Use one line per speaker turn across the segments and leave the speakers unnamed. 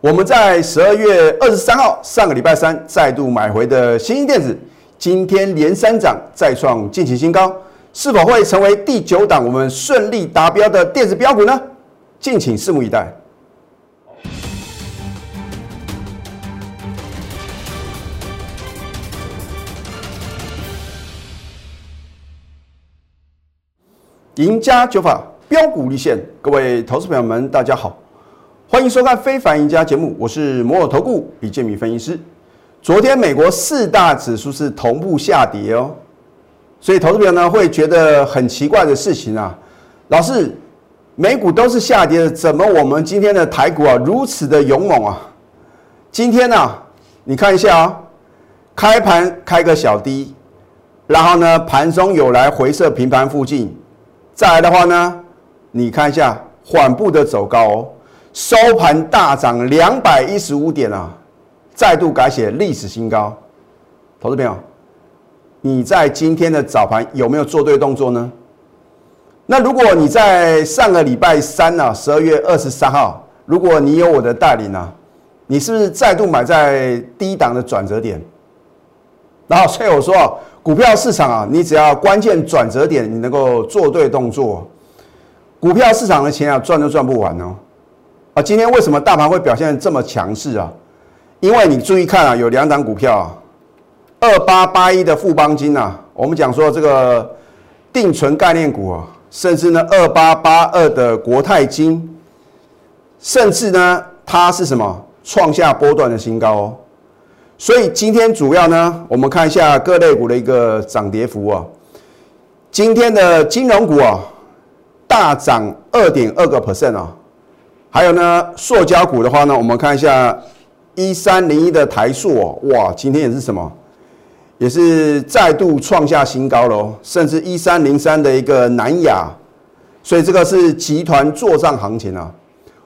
我们在十二月二十三号上个礼拜三再度买回的新兴电子，今天连三涨，再创近期新高，是否会成为第九档我们顺利达标的电子标股呢？敬请拭目以待。赢家九法标股立现，各位投资朋友们，大家好，欢迎收看《非凡赢家》节目，我是摩尔投顾李建民分析师。昨天美国四大指数是同步下跌哦，所以投资朋友呢会觉得很奇怪的事情啊，老师，美股都是下跌的，怎么我们今天的台股啊如此的勇猛啊？今天呢，你看一下啊，开盘开个小低，然后呢盘中有来回撤平盘附近。再来的话呢，你看一下缓步的走高哦，收盘大涨两百一十五点啊，再度改写历史新高。投资朋友，你在今天的早盘有没有做对动作呢？那如果你在上个礼拜三呢，十二月二十三号，如果你有我的带领呢，你是不是再度买在低档的转折点？然后所以我说。股票市场啊，你只要关键转折点，你能够做对动作，股票市场的钱啊赚都赚不完哦。啊，今天为什么大盘会表现这么强势啊？因为你注意看啊，有两档股票啊，二八八一的富邦金啊，我们讲说这个定存概念股啊，甚至呢二八八二的国泰金，甚至呢它是什么创下波段的新高哦。所以今天主要呢，我们看一下各类股的一个涨跌幅啊。今天的金融股啊，大涨二点二个 percent 啊。还有呢，塑胶股的话呢，我们看一下一三零一的台塑哦，哇，今天也是什么，也是再度创下新高喽。甚至一三零三的一个南亚，所以这个是集团作战行情啊。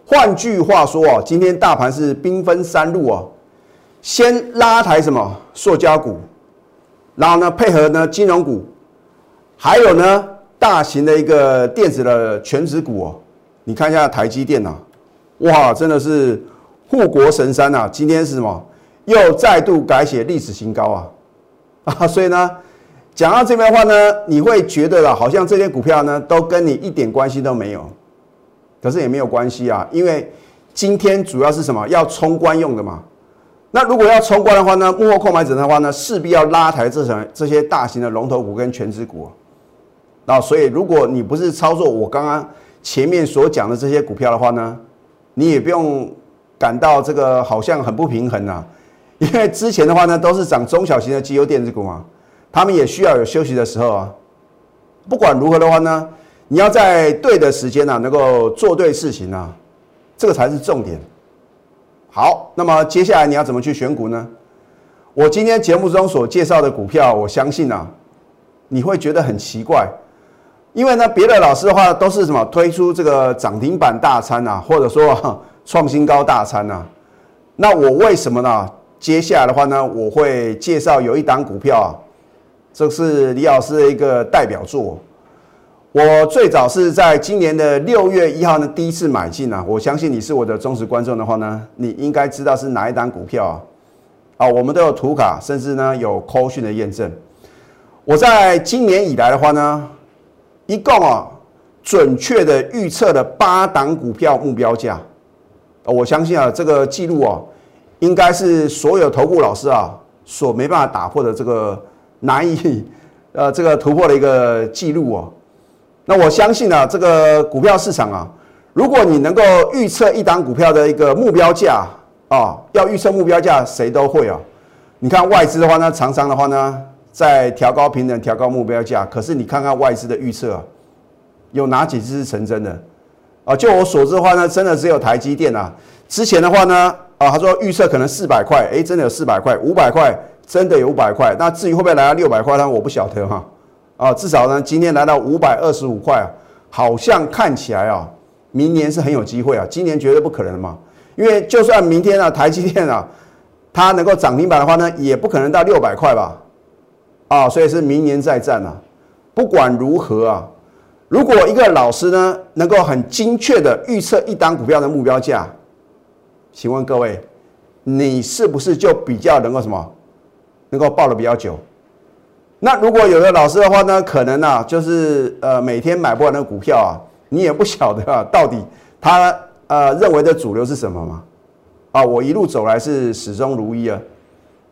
换句话说啊，今天大盘是兵分三路啊。先拉抬什么塑胶股，然后呢配合呢金融股，还有呢大型的一个电子的全指股哦。你看一下台积电呐，哇，真的是护国神山呐！今天是什么？又再度改写历史新高啊！啊，所以呢，讲到这边的话呢，你会觉得了，好像这些股票呢都跟你一点关系都没有。可是也没有关系啊，因为今天主要是什么？要冲关用的嘛。那如果要冲关的话呢，幕后购买者的话呢，势必要拉抬这层这些大型的龙头股跟全指股。那所以，如果你不是操作我刚刚前面所讲的这些股票的话呢，你也不用感到这个好像很不平衡啊。因为之前的话呢，都是涨中小型的绩优电子股嘛，他们也需要有休息的时候啊。不管如何的话呢，你要在对的时间呢，能够做对事情啊，这个才是重点。好，那么接下来你要怎么去选股呢？我今天节目中所介绍的股票，我相信啊，你会觉得很奇怪，因为呢，别的老师的话都是什么推出这个涨停板大餐啊，或者说 创新高大餐啊，那我为什么呢？接下来的话呢，我会介绍有一档股票啊，这是李老师的一个代表作。我最早是在今年的六月一号呢，第一次买进啊。我相信你是我的忠实观众的话呢，你应该知道是哪一档股票啊？啊，我们都有图卡，甚至呢有 call 讯的验证。我在今年以来的话呢，一共啊准确的预测了八档股票目标价。我相信啊，这个记录啊，应该是所有投顾老师啊所没办法打破的这个难以 呃这个突破的一个记录哦。那我相信啊，这个股票市场啊，如果你能够预测一档股票的一个目标价啊，要预测目标价，谁都会啊。你看外资的话呢，常常的话呢，在调高平等、调高目标价。可是你看看外资的预测，有哪几只是成真的？啊，就我所知的话呢，真的只有台积电啊。之前的话呢，啊，他说预测可能四百块，哎，真的有四百块，五百块，真的有五百块。那至于会不会来到六百块呢？我不晓得哈。啊，至少呢，今天来到五百二十五块啊，好像看起来啊，明年是很有机会啊，今年绝对不可能嘛，因为就算明天啊，台积电啊，它能够涨停板的话呢，也不可能到六百块吧，啊，所以是明年再战啊。不管如何啊，如果一个老师呢，能够很精确的预测一档股票的目标价，请问各位，你是不是就比较能够什么，能够抱的比较久？那如果有的老师的话呢，可能啊，就是呃每天买不完的股票啊，你也不晓得啊，到底他呃认为的主流是什么嘛？啊，我一路走来是始终如一啊。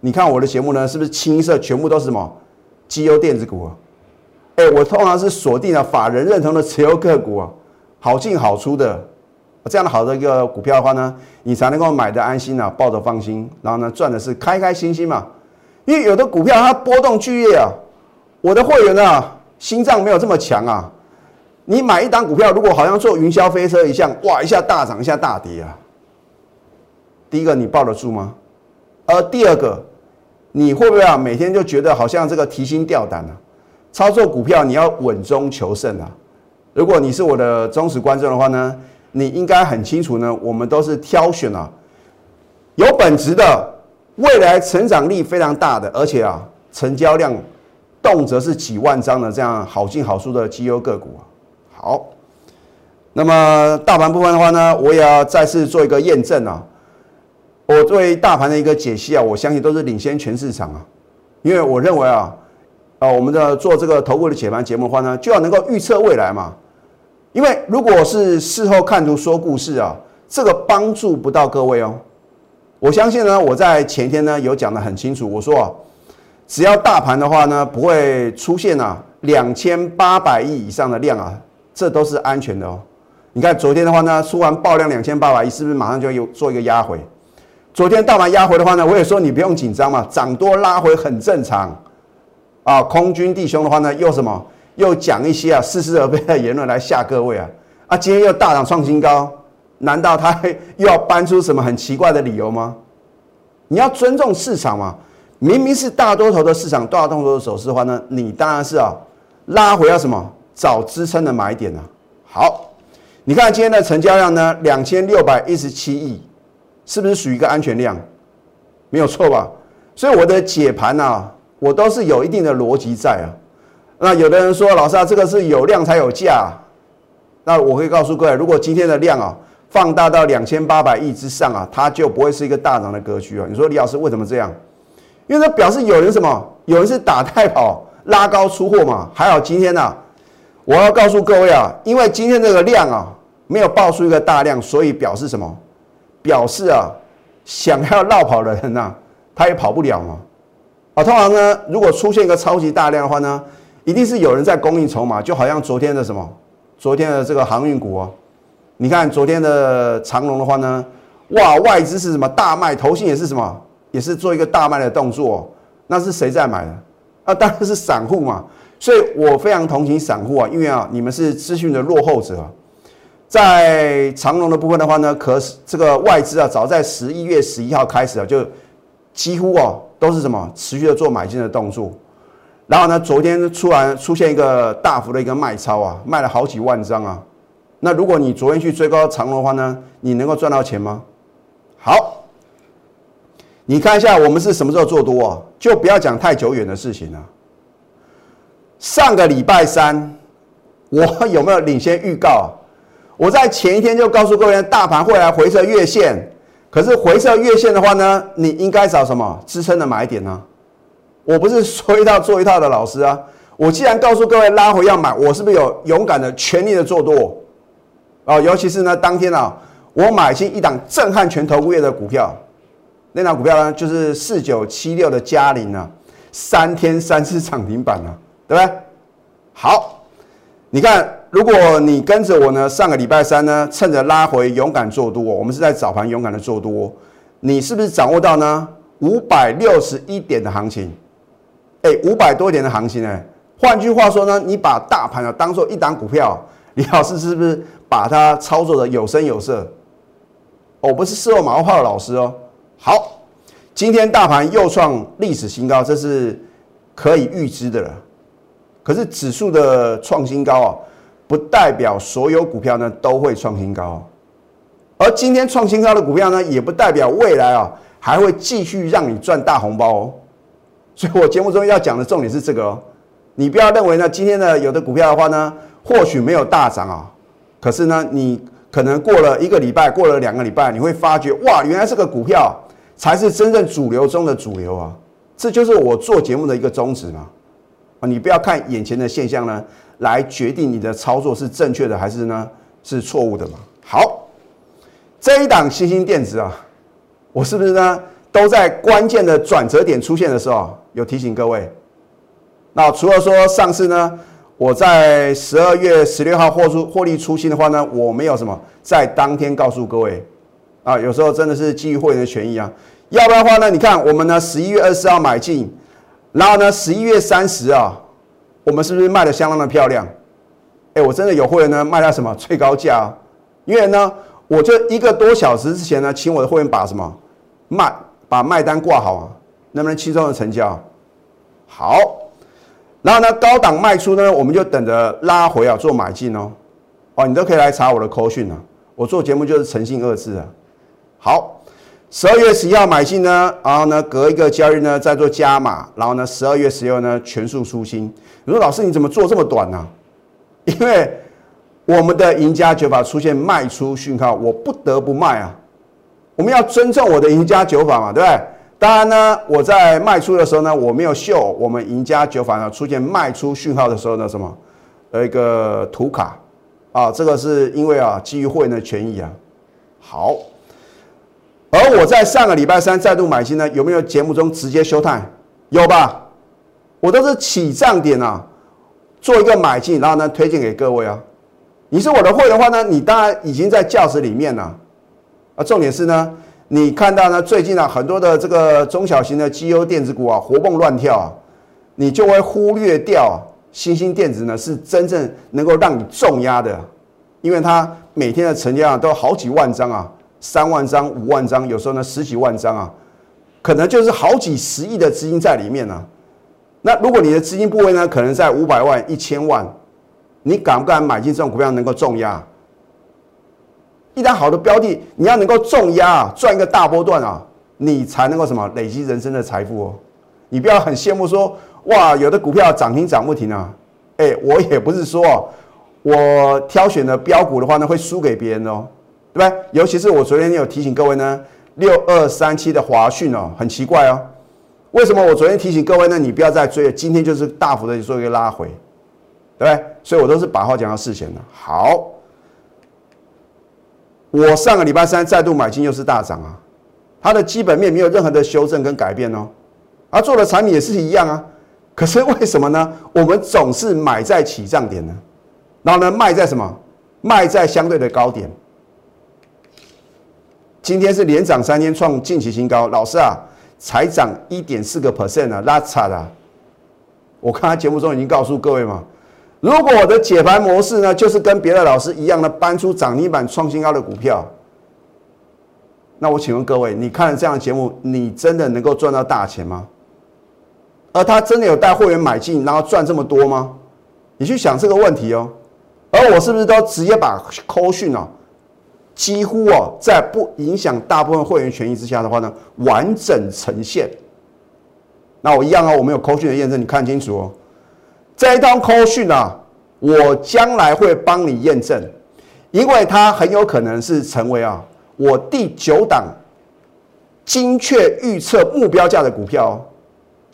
你看我的节目呢，是不是清一色全部都是什么绩优电子股啊？哎，我通常是锁定了法人认同的持有个股啊，好进好出的这样的好的一个股票的话呢，你才能够买的安心啊，抱着放心，然后呢赚的是开开心心嘛。因为有的股票它波动剧烈啊，我的会员啊心脏没有这么强啊。你买一档股票，如果好像坐云霄飞车一样，哇，一下大涨，一下大跌啊。第一个你抱得住吗？而第二个，你会不会啊每天就觉得好像这个提心吊胆啊？操作股票你要稳中求胜啊。如果你是我的忠实观众的话呢，你应该很清楚呢，我们都是挑选啊有本质的。未来成长力非常大的，而且啊，成交量动辄是几万张的这样好进好出的绩优个股啊。好，那么大盘部分的话呢，我也要再次做一个验证啊。我对大盘的一个解析啊，我相信都是领先全市场啊。因为我认为啊，啊，我们的做这个头部的解盘节目的话呢，就要能够预测未来嘛。因为如果是事后看图说故事啊，这个帮助不到各位哦。我相信呢，我在前天呢有讲的很清楚，我说啊，只要大盘的话呢不会出现啊两千八百亿以上的量啊，这都是安全的哦。你看昨天的话呢，出完爆量两千八百亿，是不是马上就有做一个压回？昨天大盘压回的话呢，我也说你不用紧张嘛，涨多拉回很正常啊。空军弟兄的话呢，又什么又讲一些啊似是而非的言论来吓各位啊啊，今天又大涨创新高。难道他又要搬出什么很奇怪的理由吗？你要尊重市场嘛？明明是大多头的市场，大多头的走势的话呢，你当然是啊拉回要什么找支撑的买点呢？好，你看今天的成交量呢，两千六百一十七亿，是不是属于一个安全量？没有错吧？所以我的解盘呢，我都是有一定的逻辑在啊。那有的人说，老师啊，这个是有量才有价，那我可以告诉各位，如果今天的量啊。放大到两千八百亿之上啊，它就不会是一个大涨的格局啊。你说李老师为什么这样？因为它表示有人什么？有人是打太跑拉高出货嘛。还好今天呢，我要告诉各位啊，因为今天这个量啊没有爆出一个大量，所以表示什么？表示啊想要绕跑的人呐，他也跑不了嘛。啊，通常呢，如果出现一个超级大量的话呢，一定是有人在供应筹码，就好像昨天的什么？昨天的这个航运股啊。你看昨天的长龙的话呢，哇，外资是什么大卖，投信也是什么，也是做一个大卖的动作。那是谁在买的？啊，当然是散户嘛。所以我非常同情散户啊，因为啊，你们是资讯的落后者。在长龙的部分的话呢，可是这个外资啊，早在十一月十一号开始啊，就几乎哦都是什么持续的做买进的动作。然后呢，昨天突然出现一个大幅的一个卖超啊，卖了好几万张啊。那如果你昨天去追高长的话呢，你能够赚到钱吗？好，你看一下我们是什么时候做多啊？就不要讲太久远的事情了。上个礼拜三，我有没有领先预告？我在前一天就告诉各位，大盘会来回撤月线。可是回撤月线的话呢，你应该找什么支撑的买点呢？我不是说一套做一套的老师啊。我既然告诉各位拉回要买，我是不是有勇敢的全力的做多？哦，尤其是呢，当天啊，我买进一档震撼全投物业的股票，那档股票呢，就是四九七六的嘉陵啊，三天三次涨停板啊，对不对？好，你看，如果你跟着我呢，上个礼拜三呢，趁着拉回勇敢做多，我们是在早盘勇敢的做多，你是不是掌握到呢？五百六十一点的行情，哎，五百多点的行情呢？换句话说呢，你把大盘啊当做一档股票，李老师是不是？把它操作的有声有色，我不是事后马后炮的老师哦。好，今天大盘又创历史新高，这是可以预知的了。可是指数的创新高啊，不代表所有股票呢都会创新高。而今天创新高的股票呢，也不代表未来啊还会继续让你赚大红包哦。所以我节目中要讲的重点是这个哦，你不要认为呢今天的有的股票的话呢，或许没有大涨啊。可是呢，你可能过了一个礼拜，过了两个礼拜，你会发觉哇，原来这个股票才是真正主流中的主流啊！这就是我做节目的一个宗旨嘛。啊，你不要看眼前的现象呢，来决定你的操作是正确的还是呢是错误的嘛。好，这一档新兴电子啊，我是不是呢都在关键的转折点出现的时候有提醒各位？那除了说上次呢？我在十二月十六号获出获利出新的话呢，我没有什么在当天告诉各位啊，有时候真的是基于会员的权益啊，要不然的话呢，你看我们呢十一月二十四号买进，然后呢十一月三十啊，我们是不是卖的相当的漂亮？哎，我真的有会员呢卖到什么最高价？因为呢，我就一个多小时之前呢，请我的会员把什么卖把卖单挂好啊，能不能轻松的成交？好。然后呢，高档卖出呢，我们就等着拉回啊，做买进哦。哦，你都可以来查我的扣讯啊。我做节目就是诚信二字啊。好，十二月十一号买进呢，然后呢，隔一个交易呢再做加码，然后呢，十二月十六呢全数出清。你说老师你怎么做这么短呢？因为我们的赢家九法出现卖出讯号，我不得不卖啊。我们要尊重我的赢家九法嘛，对不对？当然呢，我在卖出的时候呢，我没有秀我们赢家九法呢出现卖出讯号的时候呢，什么呃一个图卡啊，这个是因为啊基于会员的权益啊。好，而我在上个礼拜三再度买进呢，有没有节目中直接休探？有吧？我都是起涨点啊，做一个买进，然后呢推荐给各位啊。你是我的会的话呢，你当然已经在教室里面了啊。重点是呢。你看到呢？最近啊，很多的这个中小型的绩优电子股啊，活蹦乱跳啊，你就会忽略掉啊新兴电子呢，是真正能够让你重压的，因为它每天的成交量都好几万张啊，三万张、五万张，有时候呢十几万张啊，可能就是好几十亿的资金在里面呢。那如果你的资金部位呢，可能在五百万、一千万，你敢不敢买进这种股票能够重压？一旦好的标的，你要能够重压啊，赚一个大波段啊，你才能够什么累积人生的财富哦。你不要很羡慕说，哇，有的股票涨停涨不停啊。哎，我也不是说我挑选的标股的话呢，会输给别人哦，对不对？尤其是我昨天有提醒各位呢，六二三七的华讯哦，很奇怪哦，为什么我昨天提醒各位呢？你不要再追了，今天就是大幅的做一个拉回，对不对？所以我都是把话讲到事前的。好。我上个礼拜三再度买进，又是大涨啊！它的基本面没有任何的修正跟改变哦，而做的产品也是一样啊。可是为什么呢？我们总是买在起涨点呢，然后呢卖在什么？卖在相对的高点。今天是连涨三天，创近期新高。老师啊，才涨一点四个 percent 啊，拉差的。我看他节目中已经告诉各位嘛。如果我的解盘模式呢，就是跟别的老师一样的搬出涨停板创新高的股票，那我请问各位，你看了这样的节目，你真的能够赚到大钱吗？而他真的有带会员买进，然后赚这么多吗？你去想这个问题哦。而我是不是都直接把扣讯哦，几乎哦，在不影响大部分会员权益之下的话呢，完整呈现？那我一样啊，我们有扣讯的验证，你看清楚哦。这一套扣讯啊，我将来会帮你验证，因为它很有可能是成为啊我第九档精确预测目标价的股票，哦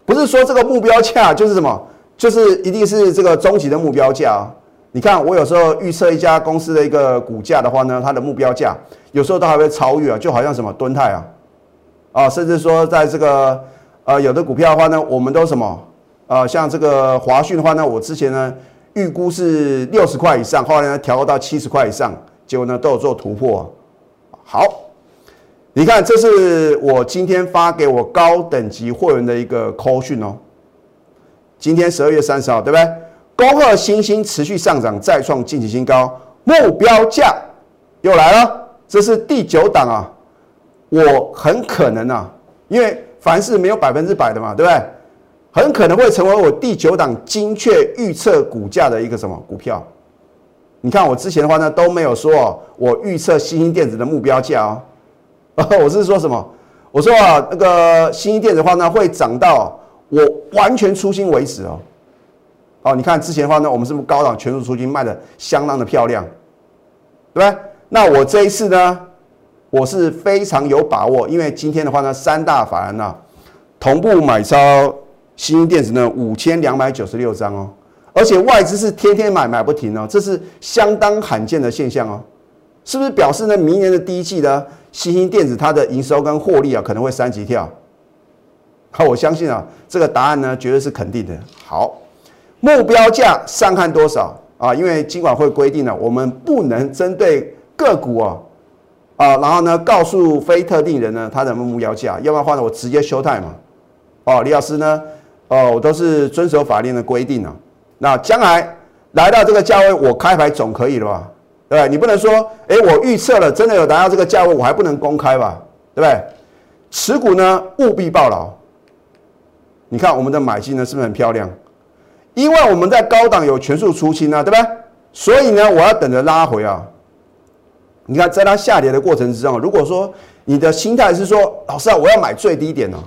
不是说这个目标价就是什么，就是一定是这个终极的目标价。你看我有时候预测一家公司的一个股价的话呢，它的目标价有时候都还会超越啊，就好像什么敦泰啊，啊，甚至说在这个呃有的股票的话呢，我们都什么？呃，像这个华讯的话呢，我之前呢预估是六十块以上，后来呢调到七十块以上，结果呢都有做突破。好，你看这是我今天发给我高等级会员的一个 call 讯哦。今天十二月三十号，对不对？恭贺新兴持续上涨，再创近期新高，目标价又来了，这是第九档啊。我很可能啊，因为凡事没有百分之百的嘛，对不对？很可能会成为我第九档精确预测股价的一个什么股票？你看我之前的话呢都没有说我预测新兴电子的目标价哦，我是说什么？我说啊，那个新兴电子的话呢会涨到我完全出新为止哦。哦，你看之前的话呢，我们是不是高档全数出金卖的相当的漂亮，对不对？那我这一次呢，我是非常有把握，因为今天的话呢，三大法人呢同步买超新兴电子呢五千两百九十六张哦，而且外资是天天买买不停哦，这是相当罕见的现象哦，是不是表示呢明年的第一季呢，新兴电子它的营收跟获利啊可能会三级跳？好，我相信啊，这个答案呢绝对是肯定的。好，目标价上看多少啊？因为金管会规定了，我们不能针对个股啊啊，然后呢告诉非特定人呢他的目标价，要不然的话呢我直接休态嘛。哦，李老师呢，哦我都是遵守法令的规定啊。那将来来到这个价位，我开牌总可以了吧？对不对？你不能说，哎，我预测了真的有达到这个价位，我还不能公开吧？对不对？持股呢务必报牢。你看我们的买进呢，是不是很漂亮？因为我们在高档有全数出清啊，对不对？所以呢，我要等着拉回啊。你看，在它下跌的过程之中，如果说你的心态是说，老师啊，我要买最低点呢，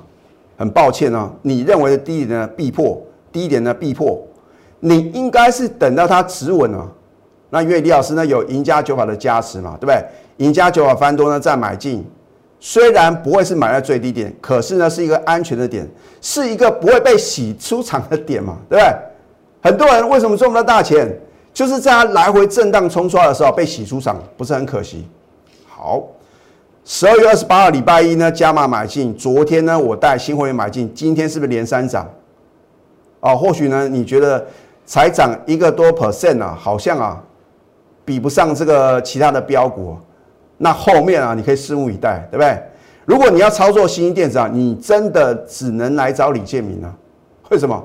很抱歉啊，你认为的低点呢必破，低点呢必破，你应该是等到它止稳啊。那因为李老师呢有赢家九法的加持嘛，对不对？赢家九法翻多呢再买进。虽然不会是买在最低点，可是呢是一个安全的点，是一个不会被洗出场的点嘛，对不对？很多人为什么赚不到大钱，就是在它来回震荡冲出来的时候被洗出场，不是很可惜？好，十二月二十八号礼拜一呢加码买进，昨天呢我带新会员买进，今天是不是连三涨？哦，或许呢你觉得才涨一个多 percent 啊，好像啊比不上这个其他的标股。那后面啊，你可以拭目以待，对不对？如果你要操作新兴电子啊，你真的只能来找李建明啊。为什么？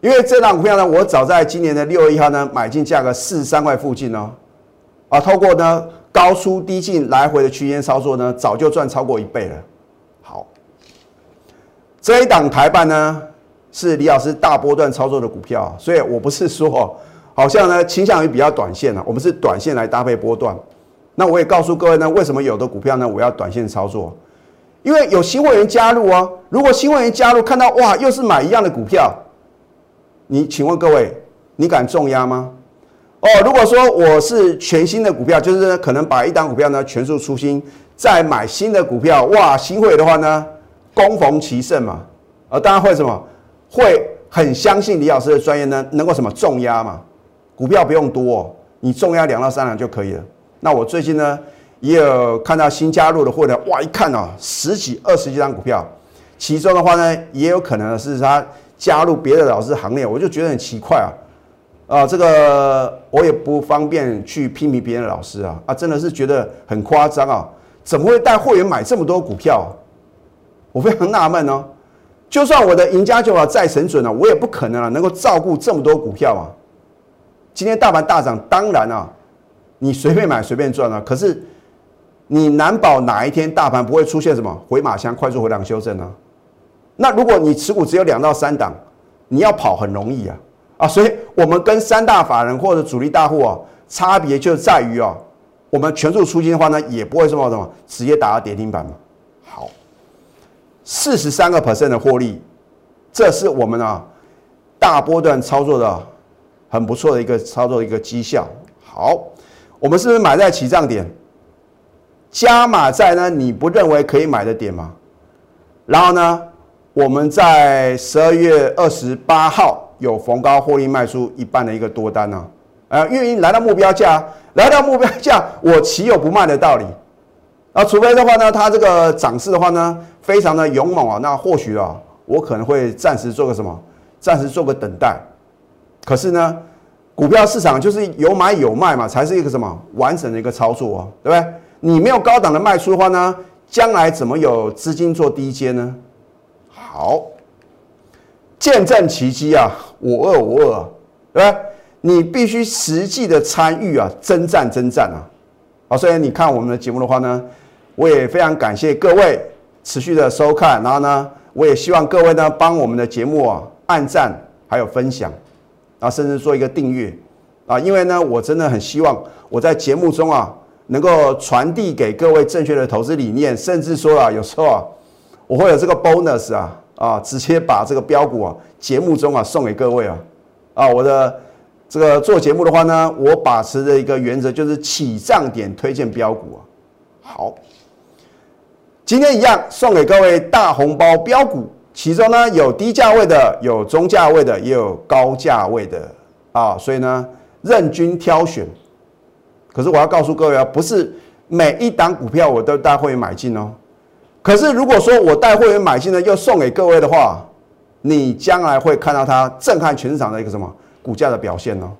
因为这档股票呢，我早在今年的六月一号呢，买进价格四十三块附近哦，啊，透过呢高出低进来回的区间操作呢，早就赚超过一倍了。好，这一档台办呢，是李老师大波段操作的股票，所以我不是说好像呢倾向于比较短线啊，我们是短线来搭配波段。那我也告诉各位呢，为什么有的股票呢，我要短线操作？因为有新会员加入哦。如果新会员加入，看到哇，又是买一样的股票，你请问各位，你敢重压吗？哦，如果说我是全新的股票，就是可能把一档股票呢全数出新，再买新的股票，哇，新会的话呢，攻逢其胜嘛。呃，当然会什么？会很相信李老师的专业呢，能够什么重压嘛？股票不用多，你重压两到三两就可以了。那我最近呢，也有看到新加入的会员，哇，一看啊，十几、二十几张股票，其中的话呢，也有可能是他加入别的老师行列，我就觉得很奇怪啊，啊，这个我也不方便去批评别人的老师啊，啊，真的是觉得很夸张啊，怎么会带会员买这么多股票？我非常纳闷哦，就算我的赢家九法再神准了，我也不可能啊，能够照顾这么多股票啊。今天大盘大涨，当然啊。你随便买随便赚啊！可是你难保哪一天大盘不会出现什么回马枪、快速回档修正呢？那如果你持股只有两到三档，你要跑很容易啊！啊，所以我们跟三大法人或者主力大户啊，差别就在于啊，我们全数出金的话呢，也不会什么什么直接打到跌停板嘛。好，四十三个 percent 的获利，这是我们啊大波段操作的很不错的一个操作的一个绩效。好。我们是不是买在起涨点？加码在呢？你不认为可以买的点吗？然后呢，我们在十二月二十八号有逢高获利卖出一半的一个多单呢？呃，因为来到目标价，来到目标价，我岂有不卖的道理？啊，除非的话呢，它这个涨势的话呢，非常的勇猛啊，那或许啊，我可能会暂时做个什么？暂时做个等待。可是呢？股票市场就是有买有卖嘛，才是一个什么完整的一个操作啊，对不对？你没有高档的卖出的话呢，将来怎么有资金做低阶呢？好，见证奇迹啊，我二我二，对不对？你必须实际的参与啊，征战征战啊！好，所以你看我们的节目的话呢，我也非常感谢各位持续的收看，然后呢，我也希望各位呢帮我们的节目啊按赞还有分享。啊，甚至做一个订阅啊，因为呢，我真的很希望我在节目中啊，能够传递给各位正确的投资理念，甚至说啊，有时候啊，我会有这个 bonus 啊啊，直接把这个标股啊，节目中啊送给各位啊啊，我的这个做节目的话呢，我把持的一个原则就是起涨点推荐标股啊。好，今天一样送给各位大红包标股，其中呢有低价位的，有中价位的，也有高价位的啊，所以呢任君挑选。可是我要告诉各位啊，不是每一档股票我都带会买进哦。可是如果说我带会员买进呢，又送给各位的话，你将来会看到它震撼全市场的一个什么股价的表现呢？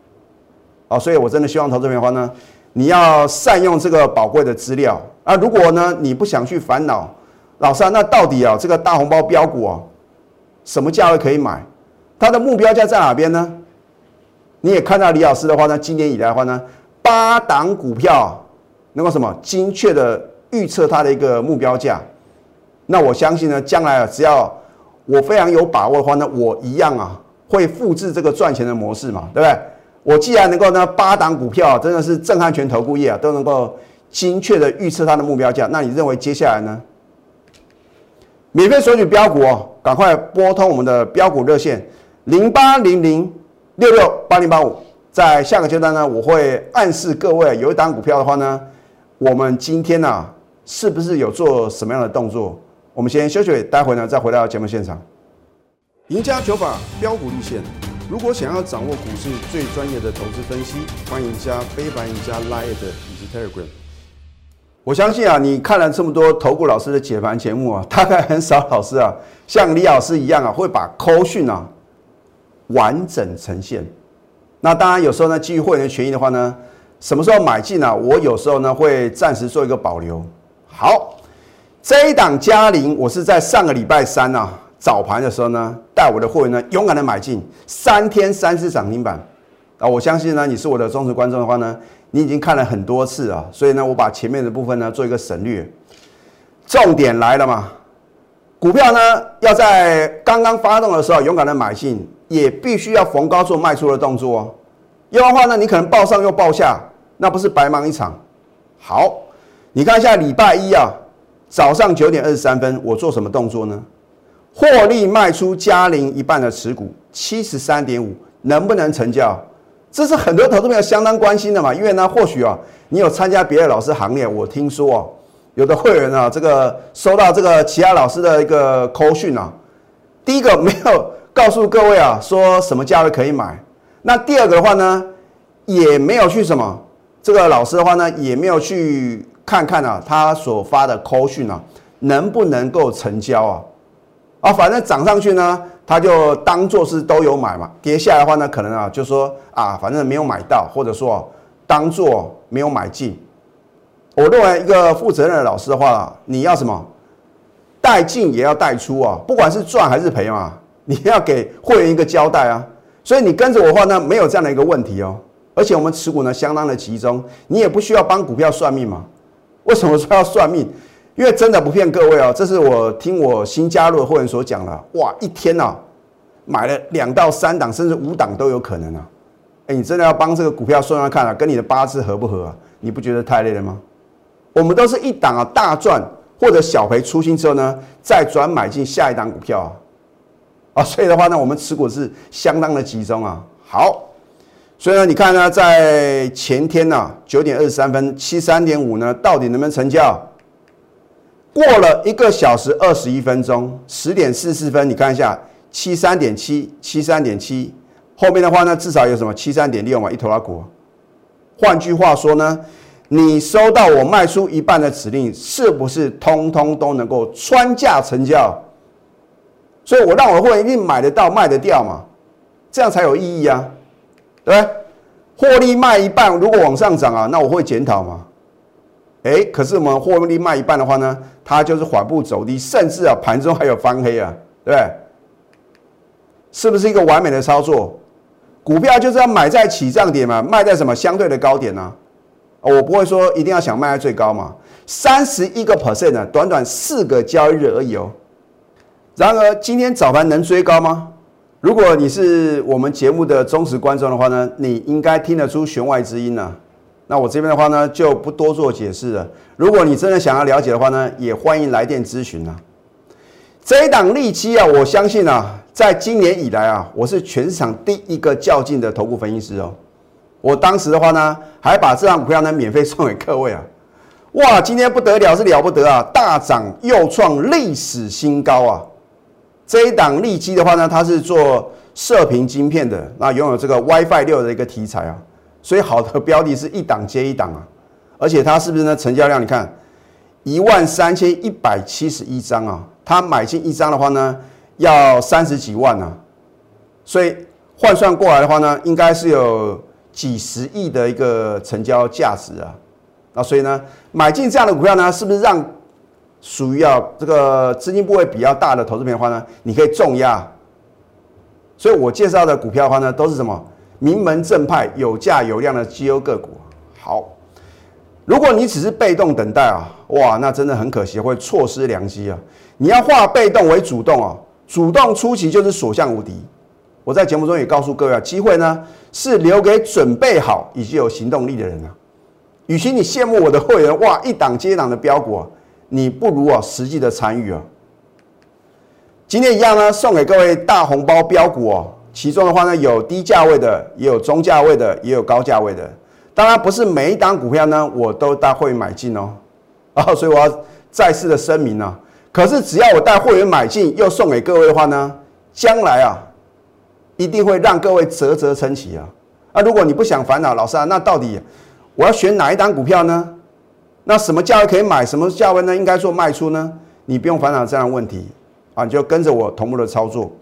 啊，所以我真的希望投资朋友的话呢，你要善用这个宝贵的资料啊。如果呢你不想去烦恼，老三，那到底啊这个大红包标股啊，什么价位可以买？它的目标价在哪边呢？你也看到李老师的话呢，今年以来的话呢，八档股票能够什么精确的预测它的一个目标价。那我相信呢，将来啊，只要我非常有把握的话呢，我一样啊会复制这个赚钱的模式嘛，对不对？我既然能够呢八档股票真的是震撼全投顾业啊，都能够精确的预测它的目标价，那你认为接下来呢？免费索取标股哦，赶快拨通我们的标股热线零八零零六六八零八五，在下个阶段呢，我会暗示各位有一档股票的话呢，我们今天呢是不是有做什么样的动作？我们先休息，待会呢再回到节目现场。赢家九法标股立线，如果想要掌握股市最专业的投资分析，欢迎加非凡、赢家 Line 以及 Telegram。我相信啊，你看了这么多投顾老师的解盘节目啊，大概很少老师啊，像李老师一样啊，会把扣讯啊完整呈现。那当然，有时候呢，基于会员权益的话呢，什么时候买进呢？我有时候呢会暂时做一个保留。好。这一档嘉陵，我是在上个礼拜三啊早盘的时候呢，带我的会员呢勇敢的买进，三天三次涨停板啊！我相信呢，你是我的忠实观众的话呢，你已经看了很多次啊，所以呢，我把前面的部分呢做一个省略。重点来了嘛，股票呢要在刚刚发动的时候勇敢的买进，也必须要逢高做卖出的动作哦。要不然的话呢，你可能报上又报下，那不是白忙一场。好，你看一下礼拜一啊。早上九点二十三分，我做什么动作呢？获利卖出嘉陵一半的持股，七十三点五，能不能成交？这是很多投资朋友相当关心的嘛。因为呢，或许啊，你有参加别的老师行列，我听说哦，有的会员啊，这个收到这个其他老师的一个扣讯啊，第一个没有告诉各位啊，说什么价位可以买。那第二个的话呢，也没有去什么，这个老师的话呢，也没有去。看看啊，他所发的 call 讯啊，能不能够成交啊？啊，反正涨上去呢，他就当做是都有买嘛。跌下来的话呢，可能啊，就说啊，反正没有买到，或者说当做没有买进。我认为一个负责任的老师的话，你要什么？带进也要带出啊，不管是赚还是赔嘛，你要给会员一个交代啊。所以你跟着我的话呢，没有这样的一个问题哦。而且我们持股呢相当的集中，你也不需要帮股票算命嘛。为什么说要算命？因为真的不骗各位哦，这是我听我新加入的会员所讲的。哇，一天呐，买了两到三档，甚至五档都有可能啊！哎，你真的要帮这个股票算算看啊，跟你的八字合不合啊？你不觉得太累了吗？我们都是一档啊大赚或者小赔出清之后呢，再转买进下一档股票啊，啊，所以的话呢，我们持股是相当的集中啊。好。所以呢，你看呢，在前天呢，九点二十三分，七三点五呢，到底能不能成交？过了一个小时二十一分钟，十点四十分，你看一下，七三点七，七三点七，后面的话呢，至少有什么七三点六嘛，一头拉股。换句话说呢，你收到我卖出一半的指令，是不是通通都能够穿价成交？所以我让我会一定买得到、卖得掉嘛，这样才有意义啊。对，获利卖一半，如果往上涨啊，那我会检讨吗？哎，可是我们获利卖一半的话呢，它就是缓步走低，甚至啊盘中还有翻黑啊，对？是不是一个完美的操作？股票就是要买在起涨点嘛，卖在什么相对的高点呢？我不会说一定要想卖在最高嘛，三十一个 percent 呢，短短四个交易日而已哦。然而今天早盘能追高吗？如果你是我们节目的忠实观众的话呢，你应该听得出弦外之音呢。那我这边的话呢，就不多做解释了。如果你真的想要了解的话呢，也欢迎来电咨询啊。这一档利基啊，我相信啊，在今年以来啊，我是全市场第一个较劲的头部分析师哦。我当时的话呢，还把这张股票呢免费送给各位啊。哇，今天不得了，是了不得啊，大涨又创历史新高啊！这一档利基的话呢，它是做射频晶片的，那拥有这个 WiFi 六的一个题材啊，所以好的标的是一档接一档啊，而且它是不是呢？成交量你看一万三千一百七十一张啊，它买进一张的话呢，要三十几万啊，所以换算过来的话呢，应该是有几十亿的一个成交价值啊，那所以呢，买进这样的股票呢，是不是让？属于要这个资金部位比较大的投资品的话呢，你可以重压。所以我介绍的股票的话呢，都是什么名门正派、有价有量的绩优个股。好，如果你只是被动等待啊，哇，那真的很可惜，会错失良机啊！你要化被动为主动啊，主动出击就是所向无敌。我在节目中也告诉各位啊，机会呢是留给准备好以及有行动力的人啊。与其你羡慕我的会员哇，一档接一档的标股啊。你不如啊实际的参与啊。今天一样呢，送给各位大红包标股哦。其中的话呢，有低价位的，也有中价位的，也有高价位的。当然不是每一档股票呢，我都带会员买进哦。啊，所以我要再次的声明啊。可是只要我带会员买进，又送给各位的话呢，将来啊，一定会让各位啧啧称奇啊。啊，如果你不想烦恼，老师啊，那到底我要选哪一档股票呢？那什么价位可以买？什么价位呢？应该做卖出呢？你不用烦恼这样的问题啊，你就跟着我同步的操作，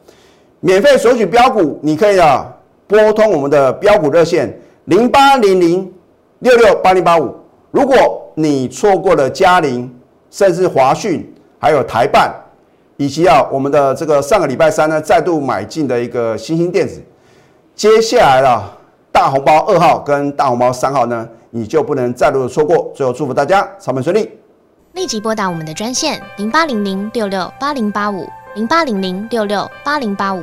免费索取标股，你可以啊拨通我们的标股热线零八零零六六八零八五。如果你错过了嘉陵，甚至华讯，还有台办，以及啊我们的这个上个礼拜三呢再度买进的一个新兴电子，接下来了大红包二号跟大红包三号呢？你就不能再度的错过。最后祝福大家操盘顺利，
立即拨打我们的专线零八零零六六八零八五零八零零六六八零八五